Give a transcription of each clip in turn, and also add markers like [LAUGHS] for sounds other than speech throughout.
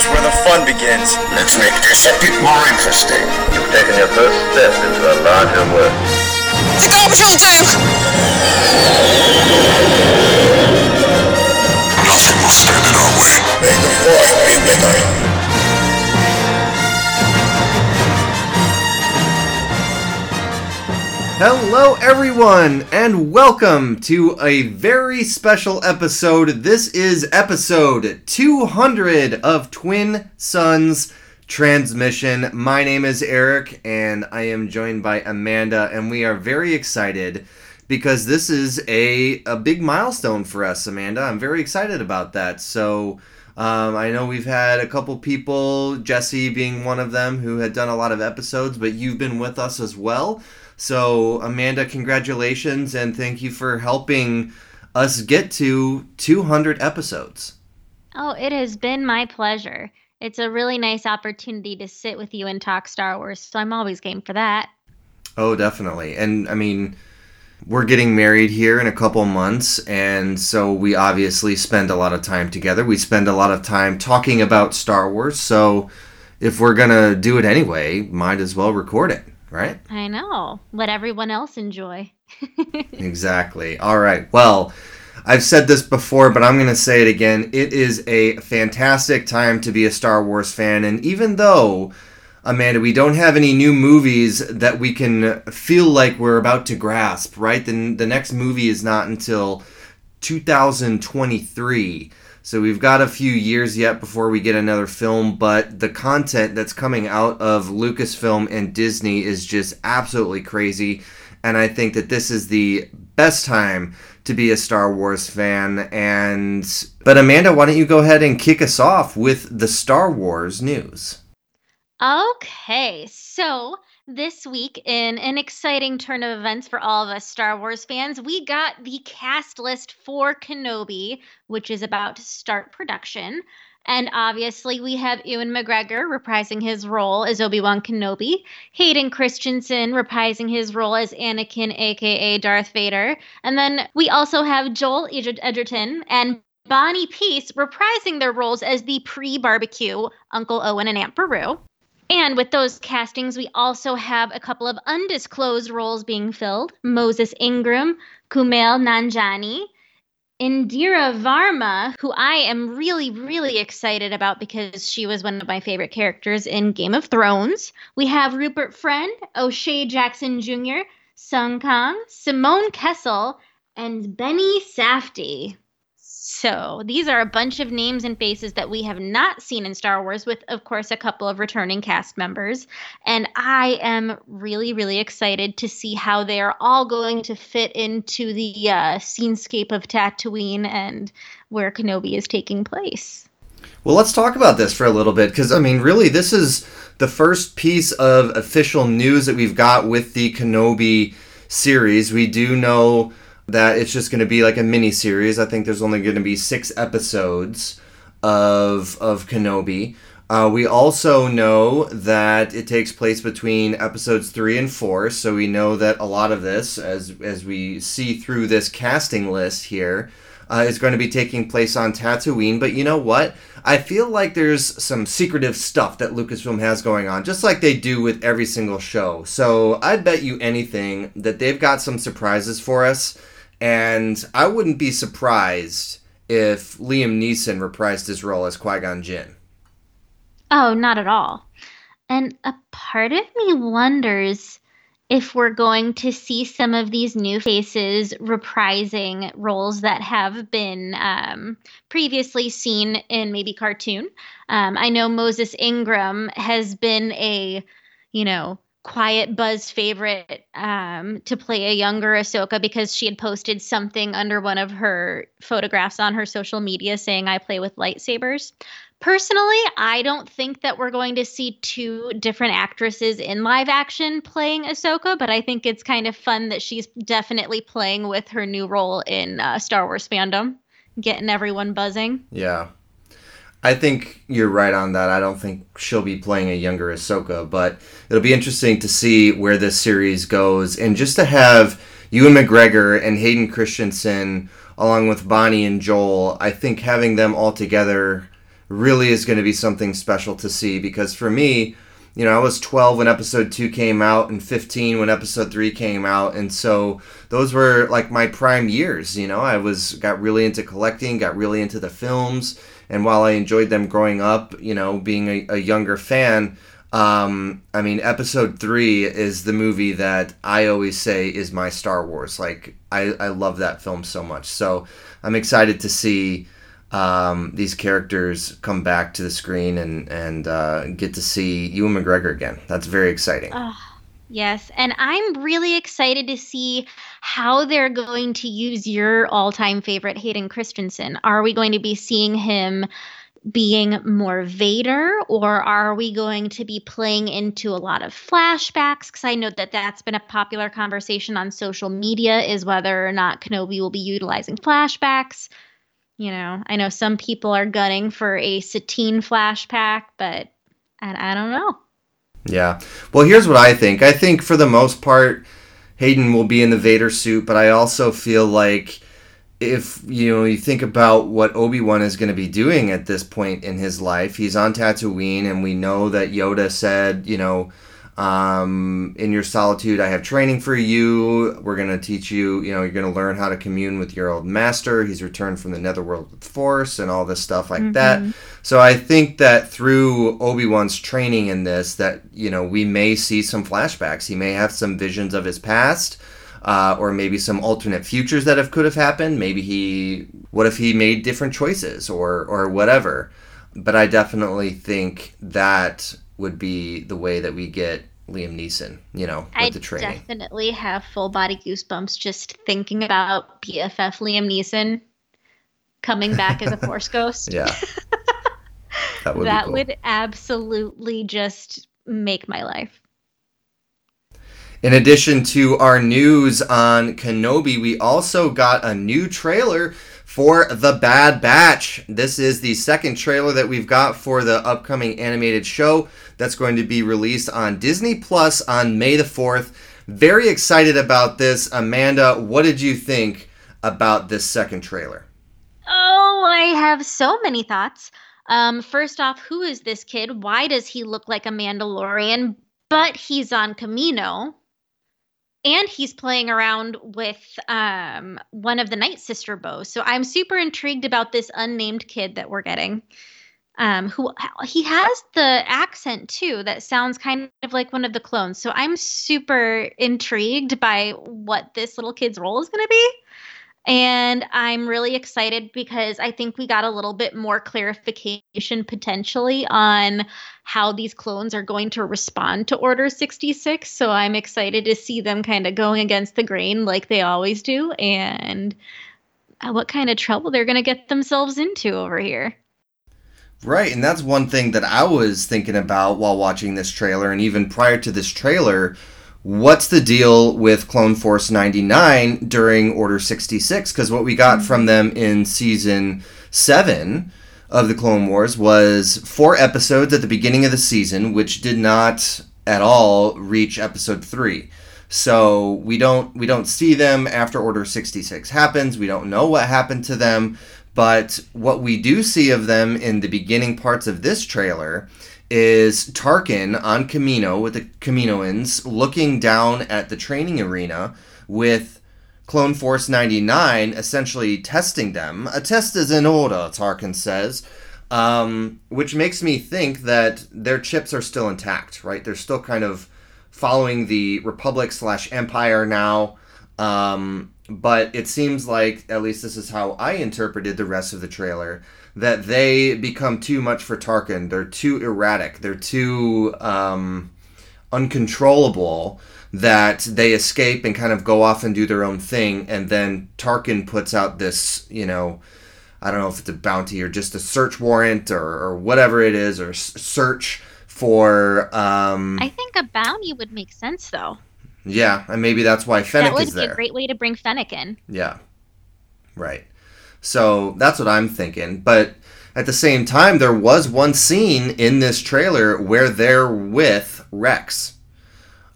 Here's where the fun begins. Let's make this a bit more interesting. You've taken your first step into a larger world. The garbage will do! Nothing will stand in our way. May the force be with us. Hello, everyone, and welcome to a very special episode. This is episode 200 of Twin Suns Transmission. My name is Eric, and I am joined by Amanda, and we are very excited because this is a, a big milestone for us, Amanda. I'm very excited about that. So, um, I know we've had a couple people, Jesse being one of them, who had done a lot of episodes, but you've been with us as well. So, Amanda, congratulations and thank you for helping us get to 200 episodes. Oh, it has been my pleasure. It's a really nice opportunity to sit with you and talk Star Wars, so I'm always game for that. Oh, definitely. And I mean, we're getting married here in a couple months, and so we obviously spend a lot of time together. We spend a lot of time talking about Star Wars, so if we're going to do it anyway, might as well record it, right? I know. Let everyone else enjoy. [LAUGHS] Exactly. All right. Well, I've said this before, but I'm going to say it again. It is a fantastic time to be a Star Wars fan. And even though, Amanda, we don't have any new movies that we can feel like we're about to grasp, right? Then the next movie is not until 2023. So we've got a few years yet before we get another film, but the content that's coming out of Lucasfilm and Disney is just absolutely crazy. And I think that this is the best time to be a Star Wars fan. And but Amanda, why don't you go ahead and kick us off with the Star Wars news? Okay, so this week, in an exciting turn of events for all of us Star Wars fans, we got the cast list for Kenobi, which is about to start production. And obviously, we have Ewan McGregor reprising his role as Obi Wan Kenobi, Hayden Christensen reprising his role as Anakin, aka Darth Vader, and then we also have Joel Edger- Edgerton and Bonnie Piesse reprising their roles as the pre barbecue Uncle Owen and Aunt Beru. And with those castings, we also have a couple of undisclosed roles being filled Moses Ingram, Kumail Nanjiani, Indira Varma, who I am really, really excited about because she was one of my favorite characters in Game of Thrones. We have Rupert Friend, O'Shea Jackson Jr., Sung Kang, Simone Kessel, and Benny Safdie. So these are a bunch of names and faces that we have not seen in Star Wars, with, of course, a couple of returning cast members. And I am really, really excited to see how they are all going to fit into the uh, scenescape of Tatooine and where Kenobi is taking place. Well, let's talk about this for a little bit because I mean, really, this is the first piece of official news that we've got with the Kenobi series. We do know that it's just going to be like a mini series. I think there's only going to be six episodes of of Kenobi. Uh, we also know that it takes place between episodes three and four, so we know that a lot of this, as as we see through this casting list here, uh, is going to be taking place on Tatooine. But you know what? I feel like there's some secretive stuff that Lucasfilm has going on, just like they do with every single show. So I'd bet you anything that they've got some surprises for us. And I wouldn't be surprised if Liam Neeson reprised his role as Qui Gon Jinn. Oh, not at all. And a part of me wonders if we're going to see some of these new faces reprising roles that have been um, previously seen in maybe cartoon. Um, I know Moses Ingram has been a, you know, quiet buzz favorite um, to play a younger Ahsoka because she had posted something under one of her photographs on her social media saying, I play with lightsabers. Personally, I don't think that we're going to see two different actresses in live action playing Ahsoka, but I think it's kind of fun that she's definitely playing with her new role in uh, Star Wars fandom, getting everyone buzzing. Yeah. I think you're right on that. I don't think she'll be playing a younger Ahsoka, but it'll be interesting to see where this series goes. And just to have Ewan McGregor and Hayden Christensen, along with Bonnie and Joel, I think having them all together really is going to be something special to see. Because for me, you know, I was 12 when episode 2 came out and 15 when episode 3 came out. And so those were like my prime years, you know. I was got really into collecting, got really into the films and while I enjoyed them growing up, you know, being a, a younger fan, um, I mean, episode three is the movie that I always say is my Star Wars. Like, I, I love that film so much. So I'm excited to see um, these characters come back to the screen and, and uh, get to see Ewan McGregor again. That's very exciting. Uh, yes. And I'm really excited to see how they're going to use your all time favorite Hayden Christensen. Are we going to be seeing him? being more Vader, or are we going to be playing into a lot of flashbacks? Because I know that that's been a popular conversation on social media is whether or not Kenobi will be utilizing flashbacks. You know, I know some people are gunning for a Satine flashback, but I, I don't know. Yeah. Well, here's what I think. I think for the most part, Hayden will be in the Vader suit, but I also feel like if you know you think about what Obi-Wan is going to be doing at this point in his life, he's on Tatooine and we know that Yoda said, you know, um, in your solitude, I have training for you. We're going to teach you, you know, you're going to learn how to commune with your old master. He's returned from the netherworld with force and all this stuff like mm-hmm. that. So I think that through Obi-Wan's training in this, that, you know, we may see some flashbacks. He may have some visions of his past. Uh, or maybe some alternate futures that have could have happened. Maybe he, what if he made different choices, or or whatever. But I definitely think that would be the way that we get Liam Neeson, you know, with I the training. I definitely have full body goosebumps just thinking about BFF Liam Neeson coming back as a [LAUGHS] Force Ghost. Yeah. [LAUGHS] That would That cool. would absolutely just make my life. In addition to our news on Kenobi, we also got a new trailer for The Bad Batch. This is the second trailer that we've got for the upcoming animated show that's going to be released on Disney Plus on May the 4th. Very excited about this. Amanda, what did you think about this second trailer? Oh, I have so many thoughts. Um, first off, who is this kid? Why does he look like a Mandalorian? But he's on Kamino and he's playing around with um, one of the Night Sister bows. So I'm super intrigued about this unnamed kid that we're getting. Um, who he has the accent too that sounds kind of like one of the clones. So I'm super intrigued by what this little kid's role is going to be. And I'm really excited because I think we got a little bit more clarification potentially on how these clones are going to respond to Order 66. So I'm excited to see them kind of going against the grain like they always do and uh, what kind of trouble they're going to get themselves into over here. Right, and that's one thing that I was thinking about while watching this trailer, and even prior to this trailer what's the deal with Clone Force 99 during Order 66? Because what we got from them in season 7 of the Clone Wars was four episodes at the beginning of the season, which did not at all reach episode 3. So we don't we don't see them after Order 66 happens. We don't know what happened to them, but what we do see of them in the beginning parts of this trailer is Tarkin on Kamino with the Kaminoans looking down at the training arena with Clone Force 99 essentially testing them. A test is in order, Tarkin says. Um, which makes me think that their chips are still intact, right? They're still kind of following the Republic slash Empire now. Um, but it seems like, at least this is how I interpreted the rest of the trailer, that they become too much for Tarkin. They're too erratic. They're too um, uncontrollable that they escape and kind of go off and do their own thing. And then Tarkin puts out this, you know, I don't know if it's a bounty or just a search warrant or, or whatever it is, or s- search for. Um, I think a bounty would make sense, though. yeah, and maybe that's why Fennec that would be there. a great way to bring Fennec in. Yeah. Right. So that's what I'm thinking. But at the same time, there was one scene in this trailer where they're with Rex.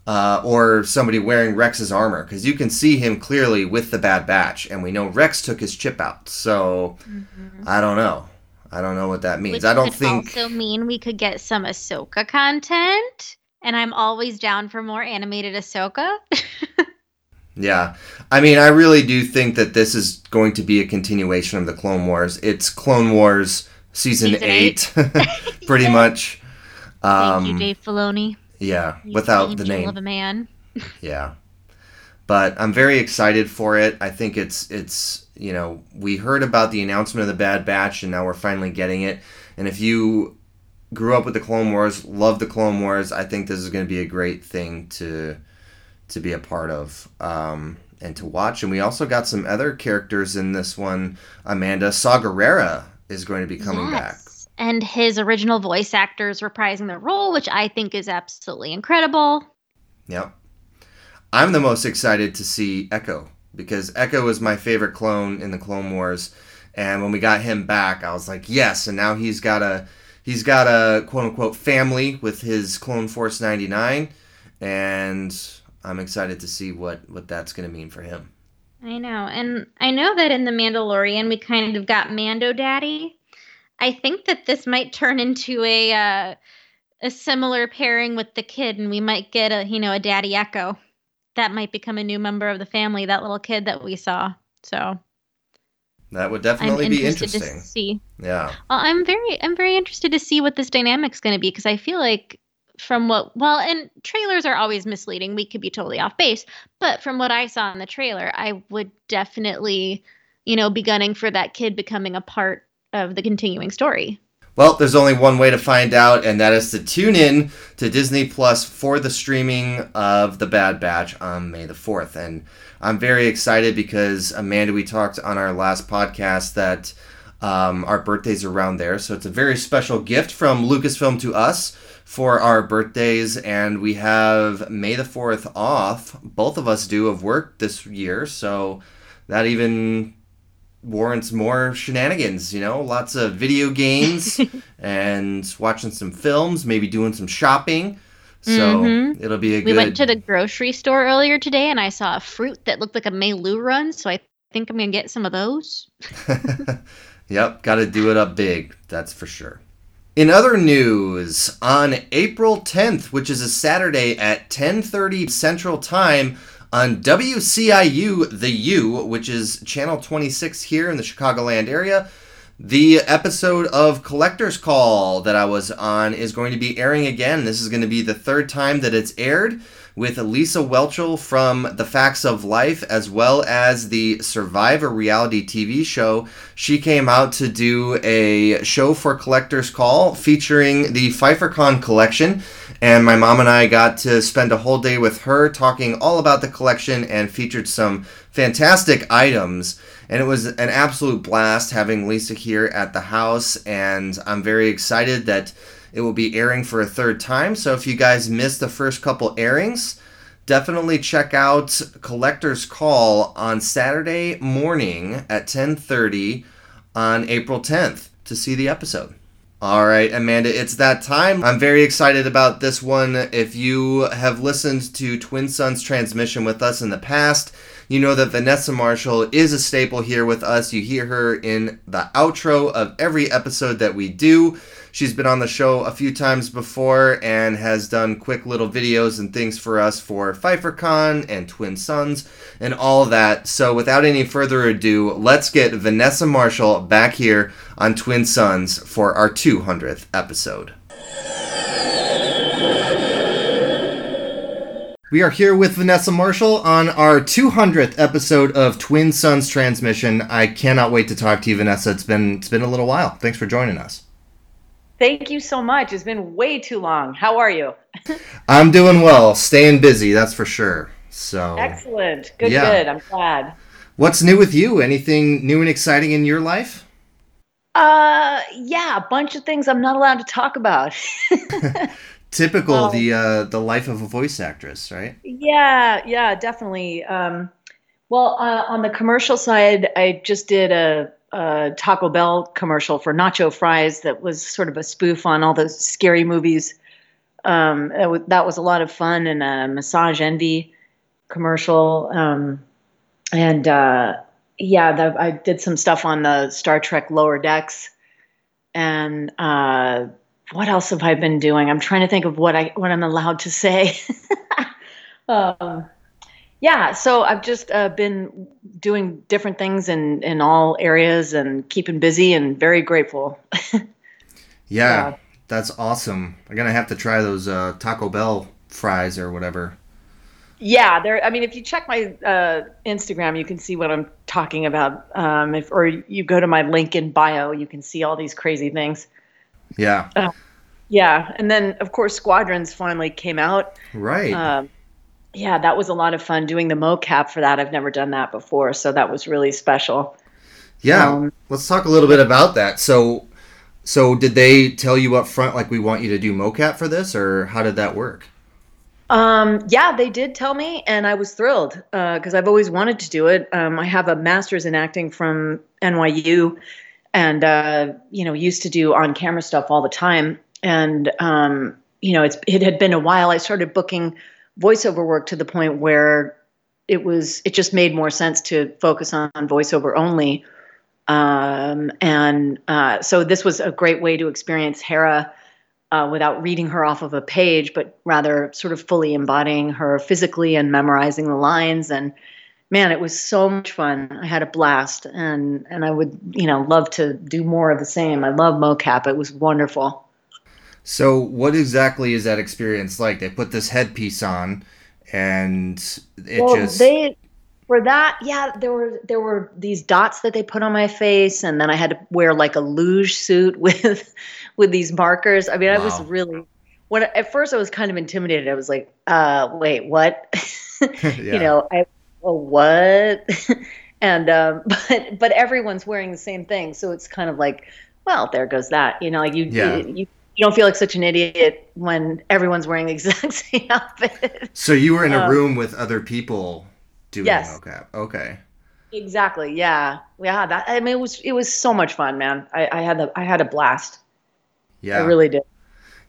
Uh, or somebody wearing Rex's armor, because you can see him clearly with the Bad Batch, and we know Rex took his chip out. So I don't know. I don't know what that means. Which I don't could think. also mean we could get some Ahsoka content. And I'm always down for more animated Ahsoka. [LAUGHS] Yeah. I mean, I really do think that this is going to be a continuation of the Clone Wars. It's Clone Wars season, Season 8, [LAUGHS] pretty much. Thank you, Um, Dave Filoni. yeah, You without the name. of a man. [LAUGHS] Yeah. But I'm very excited for it. I think it's it's you know, we heard about the announcement of the Bad Batch and now we're finally getting it. And if you grew up with the Clone Wars, love the Clone Wars, I think this is going to be a great thing to to be a part of um, and to watch. And we also got some other characters in this one. Amanda Saw Gerrera is going to be coming back. And his original voice actors reprising the role, which I think is absolutely incredible. Yep. I'm the most excited to see Echo because Echo is my favorite clone in the Clone Wars, and when we got him back, I was like, yes. And now he's got a he's got a quote unquote family with his Clone Force 99, and I'm excited to see what what that's going to mean for him. I know. And I know that in The Mandalorian, we kind of got Mando Daddy. I think that this might turn into a uh, a similar pairing with the kid, and we might get a you know a Daddy Echo. That might become a new member of the family. That little kid that we saw. So That would I'm definitely be interesting. to see. Yeah. Well, I'm very I'm very interested to see what this dynamic's going to be because I feel like from what well and trailers are always misleading. We could be totally off base, but from what I saw in the trailer, I would definitely, you know, be gunning for that kid becoming a part of the continuing story. Well, there's only one way to find out, and that is to tune in to Disney Plus for the streaming of The Bad Batch on May the 4th. And I'm very excited because, Amanda, we talked on our last podcast that um, our birthdays are around there. So it's a very special gift from Lucasfilm to us for our birthdays. And we have May the 4th off. Both of us do of work this year. So that even warrants more shenanigans, you know, lots of video games [LAUGHS] and watching some films, maybe doing some shopping. So Mhm. it'll be a We good. went to the grocery store earlier today and I saw a fruit that looked like a meiloorun, so I think I'm going to get some of those. [LAUGHS] yep, got to do it up big, that's for sure. In other news, on April 10th, which is a Saturday at 10:30 Central Time on WCIU The U, which is channel 26 here in the Chicagoland area, the episode of Collector's Call that I was on is going to be airing again. This is going to be the third time that it's aired with Lisa Whelchel from The Facts of Life as well as the Survivor reality TV show. She came out to do a show for Collector's Call featuring the PfeifferCon collection. And my mom and I got to spend a whole day with her talking all about the collection and featured some fantastic items. And it was an absolute blast having Lisa here at the house. And I'm very excited that it will be airing for a third time. So if you guys missed the first couple airings, definitely check out Collector's Call on Saturday morning at 10:30 on April 10th to see the episode. All right, Amanda, it's that time. I'm very excited about this one. If you have listened to Twin Suns Transmission with us in the past, you know that Vanessa Marshall is a staple here with us. You hear her in the outro of every episode that we do. She's been on the show a few times before and has done quick little videos and things for us for PfeifferCon and Twin Suns and all that. So, without any further ado, let's get Vanessa Marshall back here on Twin Suns for our 200th episode. We are here with Vanessa Marshall on our 200th episode of Twin Suns Transmission. I cannot wait to talk to you, Vanessa. It's been it's been a little while. Thanks for joining us. Thank you so much. It's been way too long. How are you? [LAUGHS] I'm doing well, staying busy, that's for sure. So, Excellent. Good, Yeah. good. I'm glad. what's new with you? Anything new and exciting in your life? Uh, yeah, a bunch of things I'm not allowed to talk about. [LAUGHS] [LAUGHS] Typical Oh. the uh, the life of a voice actress, right? Yeah, yeah, definitely. Um, well, uh, on the commercial side, I just did a, a Taco Bell commercial for nacho fries that was sort of a spoof on all those scary movies. Um, that, was, that was a lot of fun, and a Massage Envy commercial. Um, and uh, yeah, the, I did some stuff on the Star Trek Lower Decks. And uh, what else have I been doing? I'm trying to think of what I what I'm allowed to say. [LAUGHS] um, yeah, so I've just uh, been doing different things in in all areas and keeping busy and very grateful. [LAUGHS] Yeah, Yeah. that's awesome. I'm gonna have to try those uh, Taco Bell fries or whatever. Yeah, there. I mean, if you check my uh, Instagram, you can see what I'm talking about. Um, if or you go to my link in bio, you can see all these crazy things. Yeah, Yeah, and then of course Squadrons finally came out. right. Um, yeah, that was a lot of fun doing the mocap for that. I've never done that before, so that was really special. yeah, um, let's talk a little bit about that. So, so did they tell you up front like we want you to do mocap for this, or how did that work? Um, yeah, they did tell me, and I was thrilled because I've always wanted to do it. Um, I have a master's in acting from NYU, and uh, you know, used to do on-camera stuff all the time. And um, you know, it's it had been a while. I started booking voiceover work to the point where it was it just made more sense to focus on, on voiceover only. Um, and uh, so this was a great way to experience Hera uh, without reading her off of a page, but rather sort of fully embodying her physically and memorizing the lines. And man, it was so much fun. I had a blast, and and I would you know love to do more of the same. I love mocap. It was wonderful. So, what exactly is that experience like? They put this headpiece on, and it well, just they for that, yeah, there were there were these dots that they put on my face, and then I had to wear like a luge suit [LAUGHS] with with these markers. I mean, I was really when at first I was kind of intimidated. I was like, uh, wait, what? Yeah. [LAUGHS] [LAUGHS] You know, I well, what? [LAUGHS] and um, [LAUGHS] but but everyone's wearing the same thing, so it's kind of like, well, there goes that. You know, like you Yeah. you. You don't feel like such an idiot when everyone's wearing the [LAUGHS] exact same outfit. So you were in a Um, room with other people doing yes. mocap. Okay. Exactly. Yeah. Yeah. That I mean, it was it was so much fun, man. I, I had the I had a blast. Yeah. I really did.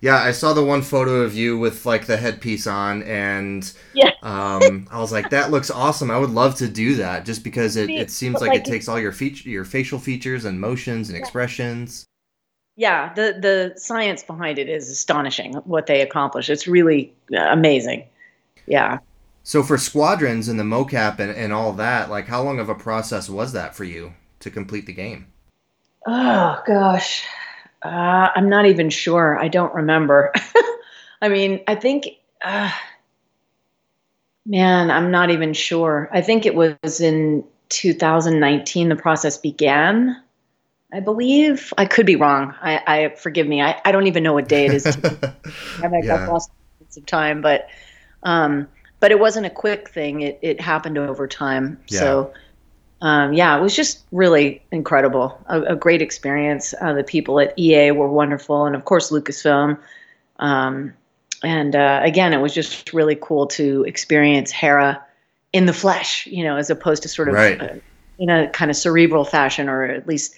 Yeah, I saw the one photo of you with like the headpiece on, and Yeah. [LAUGHS] um, I was like, "That looks awesome! I would love to do that." Just because it, it seems like, like, it takes all your feature, your facial features and motions and expressions. Yeah. The the science behind it is astonishing. What they accomplish. It's really uh, amazing. Yeah. So for squadrons and the mocap and, and all that, like, how long of a process was that for you to complete the game? Oh gosh. Uh, I'm not even sure. I don't remember. [LAUGHS] I mean, I think. Uh, man, I'm not even sure. I think it was in 2019 the process began. I believe. I could be wrong. I, I forgive me. I, I don't even know what day it is. [LAUGHS] I might Yeah. have lost of time, but um, but it wasn't a quick thing. It it happened over time. So um, yeah, it was just really incredible. A, a great experience. Uh, the people at EA were wonderful, and of course Lucasfilm. Um, and uh, again, it was just really cool to experience Hera in the flesh, you know, as opposed to sort of Right. uh, in a kind of cerebral fashion, or at least,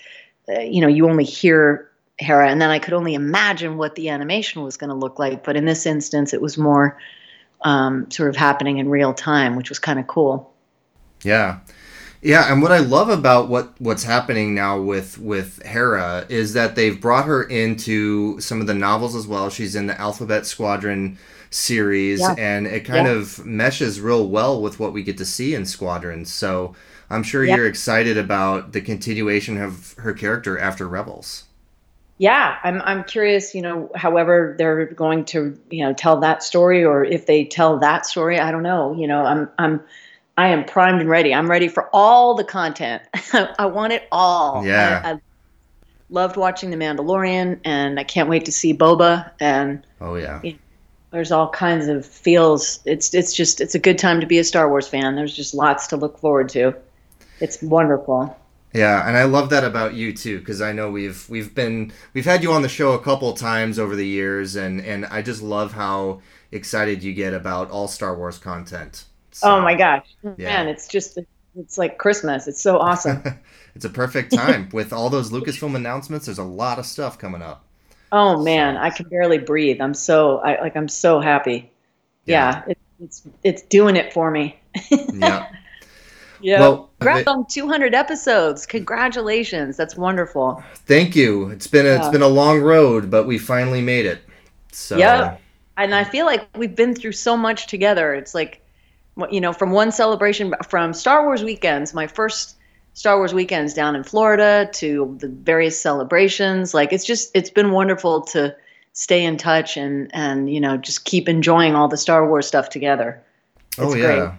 uh, you know, you only hear Hera, and then I could only imagine what the animation was going to look like. But in this instance, it was more um, sort of happening in real time, which was kind of cool. Yeah. Yeah, and what I love about what what's happening now with with Hera is that they've brought her into some of the novels as well. She's in the Alphabet Squadron series Yeah. and it kind Yeah. of meshes real well with what we get to see in Squadrons. So, I'm sure Yeah. you're excited about the continuation of her character after Rebels. Yeah, I'm I'm curious, you know, however they're going to, you know, tell that story or if they tell that story, I don't know. You know, I'm I'm I am primed and ready. I'm ready for all the content. [LAUGHS] I want it all. Yeah. I, I loved watching The Mandalorian and I can't wait to see Boba and Oh yeah. there's all kinds of feels. It's it's just it's a good time to be a Star Wars fan. There's just lots to look forward to. It's wonderful. Yeah, and I love that about you too, because I know we've we've been we've had you on the show a couple times over the years, and and I just love how excited you get about all Star Wars content. So, oh my gosh, Yeah. man, it's just it's like Christmas. It's so awesome. [LAUGHS] it's a perfect time with all those Lucasfilm announcements. There's a lot of stuff coming up. oh man, I can barely breathe. I'm so I like I'm so happy. Yeah, it, it's it's doing it for me. [LAUGHS] Yeah. [LAUGHS] Yeah. Well, Congrats on 200 episodes. Congratulations. That's wonderful. Thank you. It's been a, it's Yeah. been a long road, but we finally made it. So Yeah. And I feel like we've been through so much together. It's like, you know, from one celebration, from Star Wars weekends, my first Star Wars weekends down in Florida to the various celebrations. Like, it's just, it's been wonderful to stay in touch and, and, you know, just keep enjoying all the Star Wars stuff together. Oh yeah. great.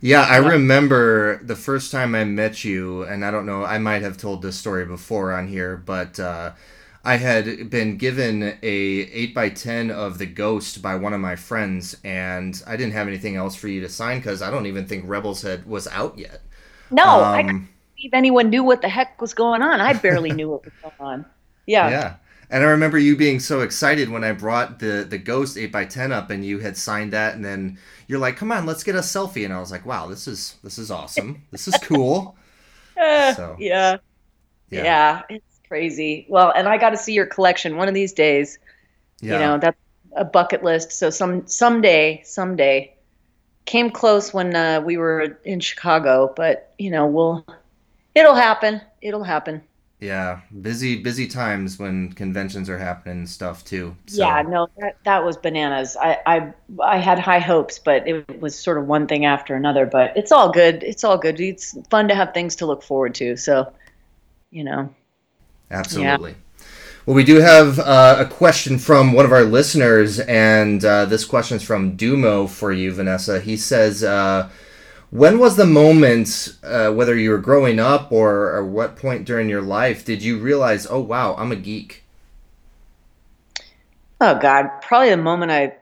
Yeah, I remember the first time I met you, and I don't know, I might have told this story before on here, but uh, I had been given a eight by ten of the Ghost by one of my friends, and I didn't have anything else for you to sign because I don't even think Rebels had was out yet. No, I Um, couldn't believe anyone knew what the heck was going on. I barely knew what was going on. Yeah. Yeah. And I remember you being so excited when I brought the the Ghost 8x10 up and you had signed that and then you're like, "Come on, let's get a selfie." And I was like, "Wow, this is this is awesome. This is cool." [LAUGHS] Uh, So, yeah. yeah. yeah. Crazy. Well, and I got to see your collection one of these days. Yeah. You know, that's a bucket list. So some someday, someday, came close when uh, we were in Chicago, but you know, we'll it'll happen. It'll happen. Yeah, busy busy times when conventions are happening and stuff too. So, Yeah, no, that that was bananas. I, I I had high hopes, but it was sort of one thing after another. But it's all good. It's all good. It's fun to have things to look forward to. So, you know, Absolutely. Well, we do have uh, a question from one of our listeners, and uh, this question is from Dumo for you, Vanessa. He says, uh, "When was the moment, uh, whether you were growing up or, or what point during your life, did you realize, oh wow, I'm a geek?" oh God, probably the moment I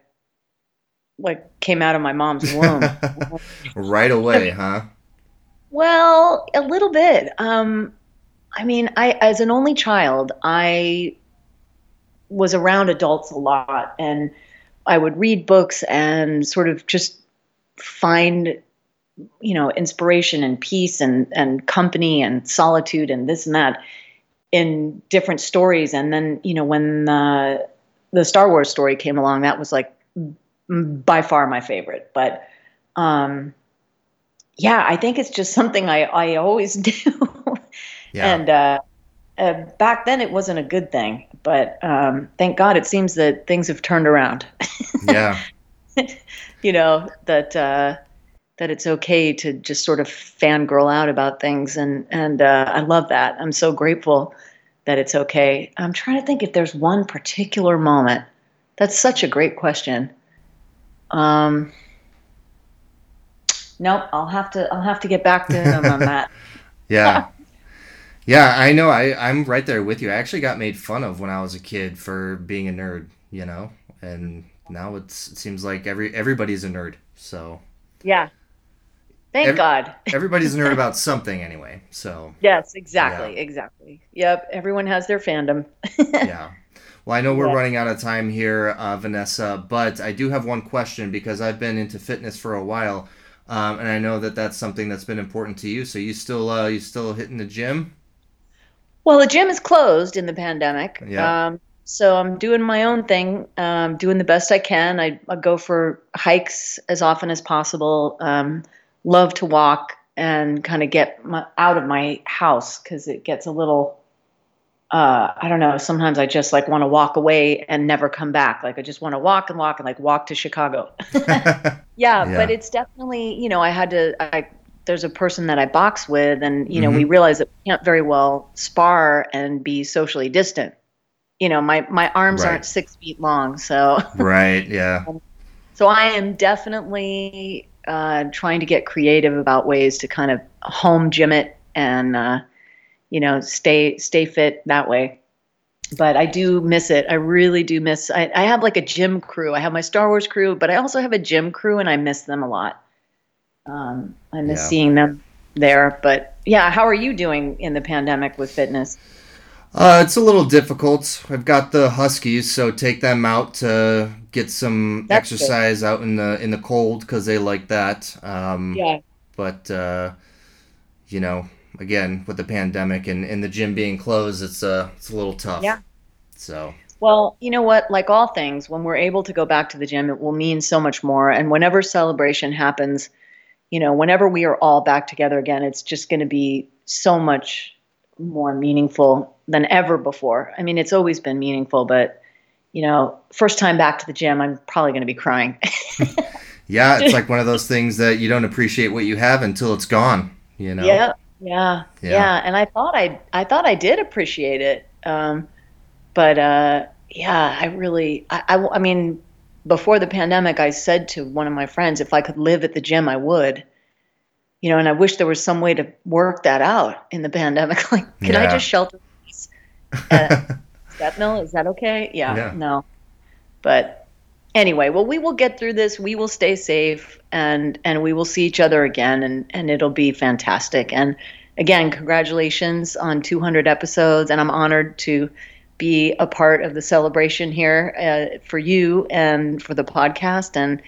like came out of my mom's womb. [LAUGHS] right away, huh? Well, a little bit. Um, I mean, I as an only child, I was around adults a lot, and I would read books and sort of just find, you know, inspiration and peace and and company and solitude and this and that in different stories. And then, you know, when the the Star Wars story came along, that was like by far my favorite. But um, yeah, I think it's just something I, I always [LAUGHS] do. Yeah. And uh, uh, back then it wasn't a good thing, but um, thank God it seems that things have turned around. [LAUGHS] yeah. you know that uh, that it's okay to just sort of fangirl out about things, and and uh, I love that. I'm so grateful that it's okay. I'm trying to think if there's one particular moment. That's such a great question. Um, nope, I'll have to I'll have to get back to him on that. [LAUGHS] Yeah. Yeah, I know. I, I'm right there with you. I actually got made fun of when I was a kid for being a nerd, you know? And now it's, it seems like every everybody's a nerd. So Yeah. Thank Every- God. everybody's a nerd [LAUGHS] about something anyway. So Yes, exactly, exactly. Yep, everyone has their fandom. [LAUGHS] yeah. Well, I know we're Yeah. running out of time here, uh, Vanessa, but I do have one question because I've been into fitness for a while, um, and I know that that's something that's been important to you. So you still uh, you still hitting the gym? Well, the gym is closed in the pandemic. Yeah. Um, so I'm doing my own thing, um, doing the best I can. I, I go for hikes as often as possible. Um, love to walk and kind of get my, out of my house because it gets a little. Uh, I don't know. Sometimes I just like want to walk away and never come back. Like I just want to walk and walk and like walk to Chicago. [LAUGHS] [LAUGHS] yeah, Yeah. but it's definitely you know I had to. I there's a person that I box with, and you know we Mhm. realize that we can't very well spar and be socially distant. You know, my my arms Right. aren't six feet long, so [LAUGHS] right. Yeah. so I am definitely uh, trying to get creative about ways to kind of home gym it and uh, you know stay stay fit that way. But I do miss it. I really do miss. I, I have like a gym crew. I have my Star Wars crew, but I also have a gym crew, and I miss them a lot. Um, I miss Yeah. seeing them there. But yeah, how are you doing in the pandemic with fitness? Uh, it's a little difficult. I've got the Huskies, so take them out to get some That's exercise out in the in the cold because they like that. Um, Yeah. But uh, you know, again, with the pandemic and, and the gym being closed, it's uh it's a little tough. Yeah. So Well, you know what? Like all things, when we're able to go back to the gym, it will mean so much more. And whenever celebration happens, you know, whenever we are all back together again, it's just going to be so much more meaningful than ever before. I mean, it's always been meaningful, but, you know, first time back to the gym, I'm probably going to be crying. [LAUGHS] yeah, it's like one of those things that you don't appreciate what you have until it's gone. You know. Yeah, yeah, Yeah. yeah, And I thought I, I thought I did appreciate it, um, but uh, yeah, I really, I, I, I mean, before the pandemic, I said to one of my friends, if I could live at the gym, I would. You know, and I wish there was some way to work that out in the pandemic. [LAUGHS] Like, can I just shelter at [LAUGHS] that mill? Is that okay? Yeah, Yeah. no. But anyway, well, we will get through this. We will stay safe, and and we will see each other again, and and it'll be fantastic. And again, congratulations on 200 episodes, and I'm honored to be a part of the celebration here uh, for you and for the podcast, and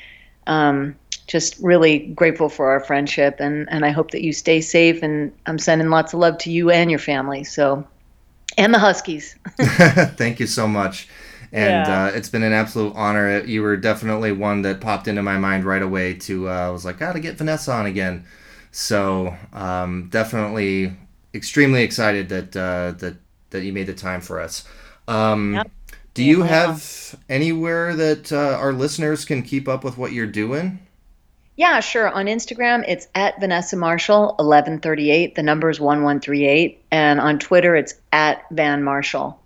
um, just really grateful for our friendship, and and I hope that you stay safe. And I'm sending lots of love to you and your family. So, and the Huskies. [LAUGHS] [LAUGHS] Thank you so much. And Yeah. uh, it's been an absolute honor. You were definitely one that popped into my mind right away. To uh, I was like, gotta get Vanessa on again. So um, definitely extremely excited that uh, that that you made the time for us. Um, Yep. Do you Yeah. have anywhere that uh, our listeners can keep up with what you're doing? Yeah, sure. On Instagram, it's at Vanessa Marshall, 1138. The number is 1138. And on Twitter, it's at Van Marshall.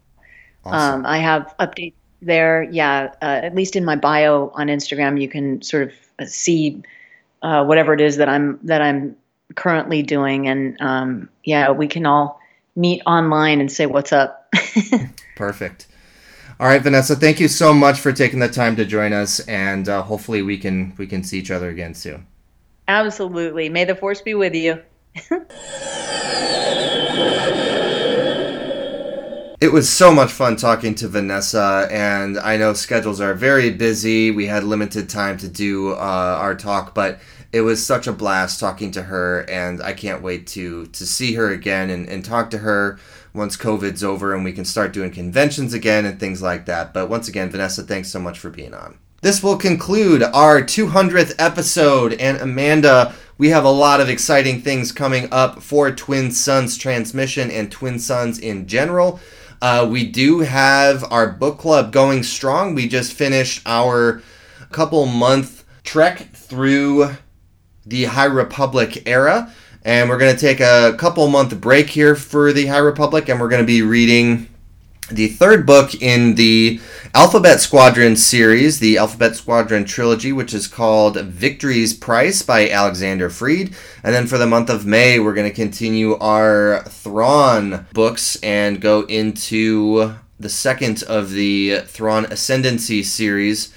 Awesome. Um, I have updates there. Yeah, uh, at least in my bio on Instagram, you can sort of see uh, whatever it is that I'm that I'm currently doing. And um, yeah, we can all meet online and say what's up. [LAUGHS] Perfect. All right, Vanessa. Thank you so much for taking the time to join us, and uh, hopefully we can we can see each other again soon. Absolutely. May the force be with you. [LAUGHS] It was so much fun talking to Vanessa, and I know schedules are very busy. We had limited time to do uh, our talk, but it was such a blast talking to her, and I can't wait to to see her again and, and talk to her once COVID's over and we can start doing conventions again and things like that. But once again, Vanessa, thanks so much for being on. This will conclude our 200th episode, and Amanda, we have a lot of exciting things coming up for Twin Suns Transmission and Twin Suns in general. Uh, we do have our book club going strong. We just finished our couple month trek through the High Republic era, and we're going to take a couple month break here for the High Republic, and we're going to be reading the third book in the Alphabet Squadron series, the Alphabet Squadron trilogy, which is called Victory's Price by Alexander Freed. And then for the month of May, we're going to continue our Thrawn books and go into the second of the Thrawn Ascendancy series,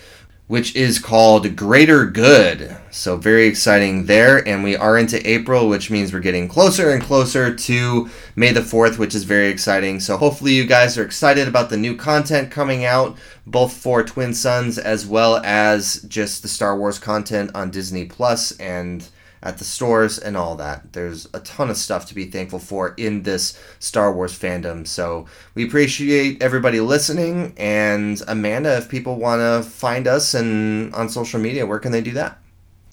which is called Greater Good. So, very exciting there. And we are into April, which means we're getting closer and closer to May the 4th, which is very exciting. So, hopefully, you guys are excited about the new content coming out, both for Twin Suns as well as just the Star Wars content on Disney Plus and at the stores and all that. There's a ton of stuff to be thankful for in this Star Wars fandom. So we appreciate everybody listening. And Amanda, if people want to find us and on social media, where can they do that?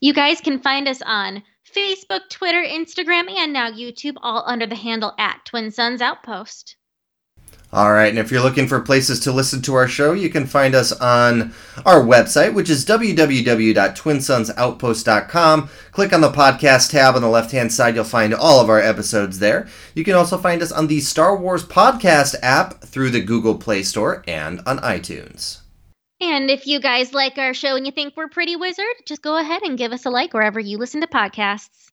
You guys can find us on Facebook, Twitter, Instagram, and now YouTube, all under the handle at Twin Suns Outpost. All right, and if you're looking for places to listen to our show, you can find us on our website, which is www.twinsunsoutpost.com. Click on the podcast tab on the left hand side, you'll find all of our episodes there. You can also find us on the Star Wars Podcast app through the Google Play Store and on iTunes. And if you guys like our show and you think we're pretty wizard, just go ahead and give us a like wherever you listen to podcasts.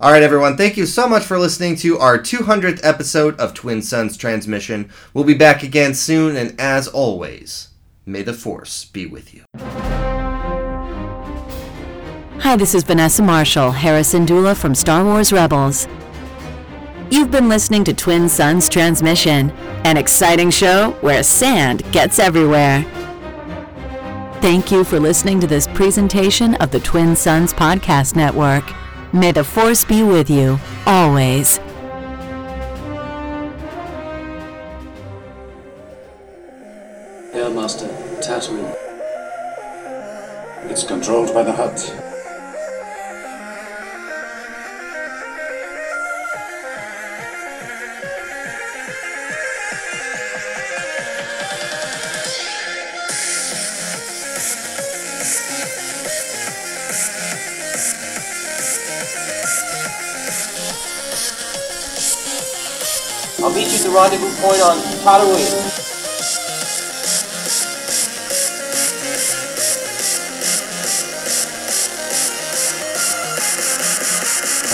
All right, everyone, thank you so much for listening to our 200th episode of Twin Suns Transmission. We'll be back again soon, and as always, may the Force be with you. Hi, this is Vanessa Marshall, Hera Syndulla from Star Wars Rebels. You've been listening to Twin Suns Transmission, an exciting show where sand gets everywhere. Thank you for listening to this presentation of the Twin Suns Podcast Network. May the Force be with you, always. Airmaster, Tatooine. It's controlled by the Hutt. Meet you at the rendezvous point on Tatooine.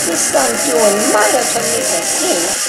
This sun's doing murder to me.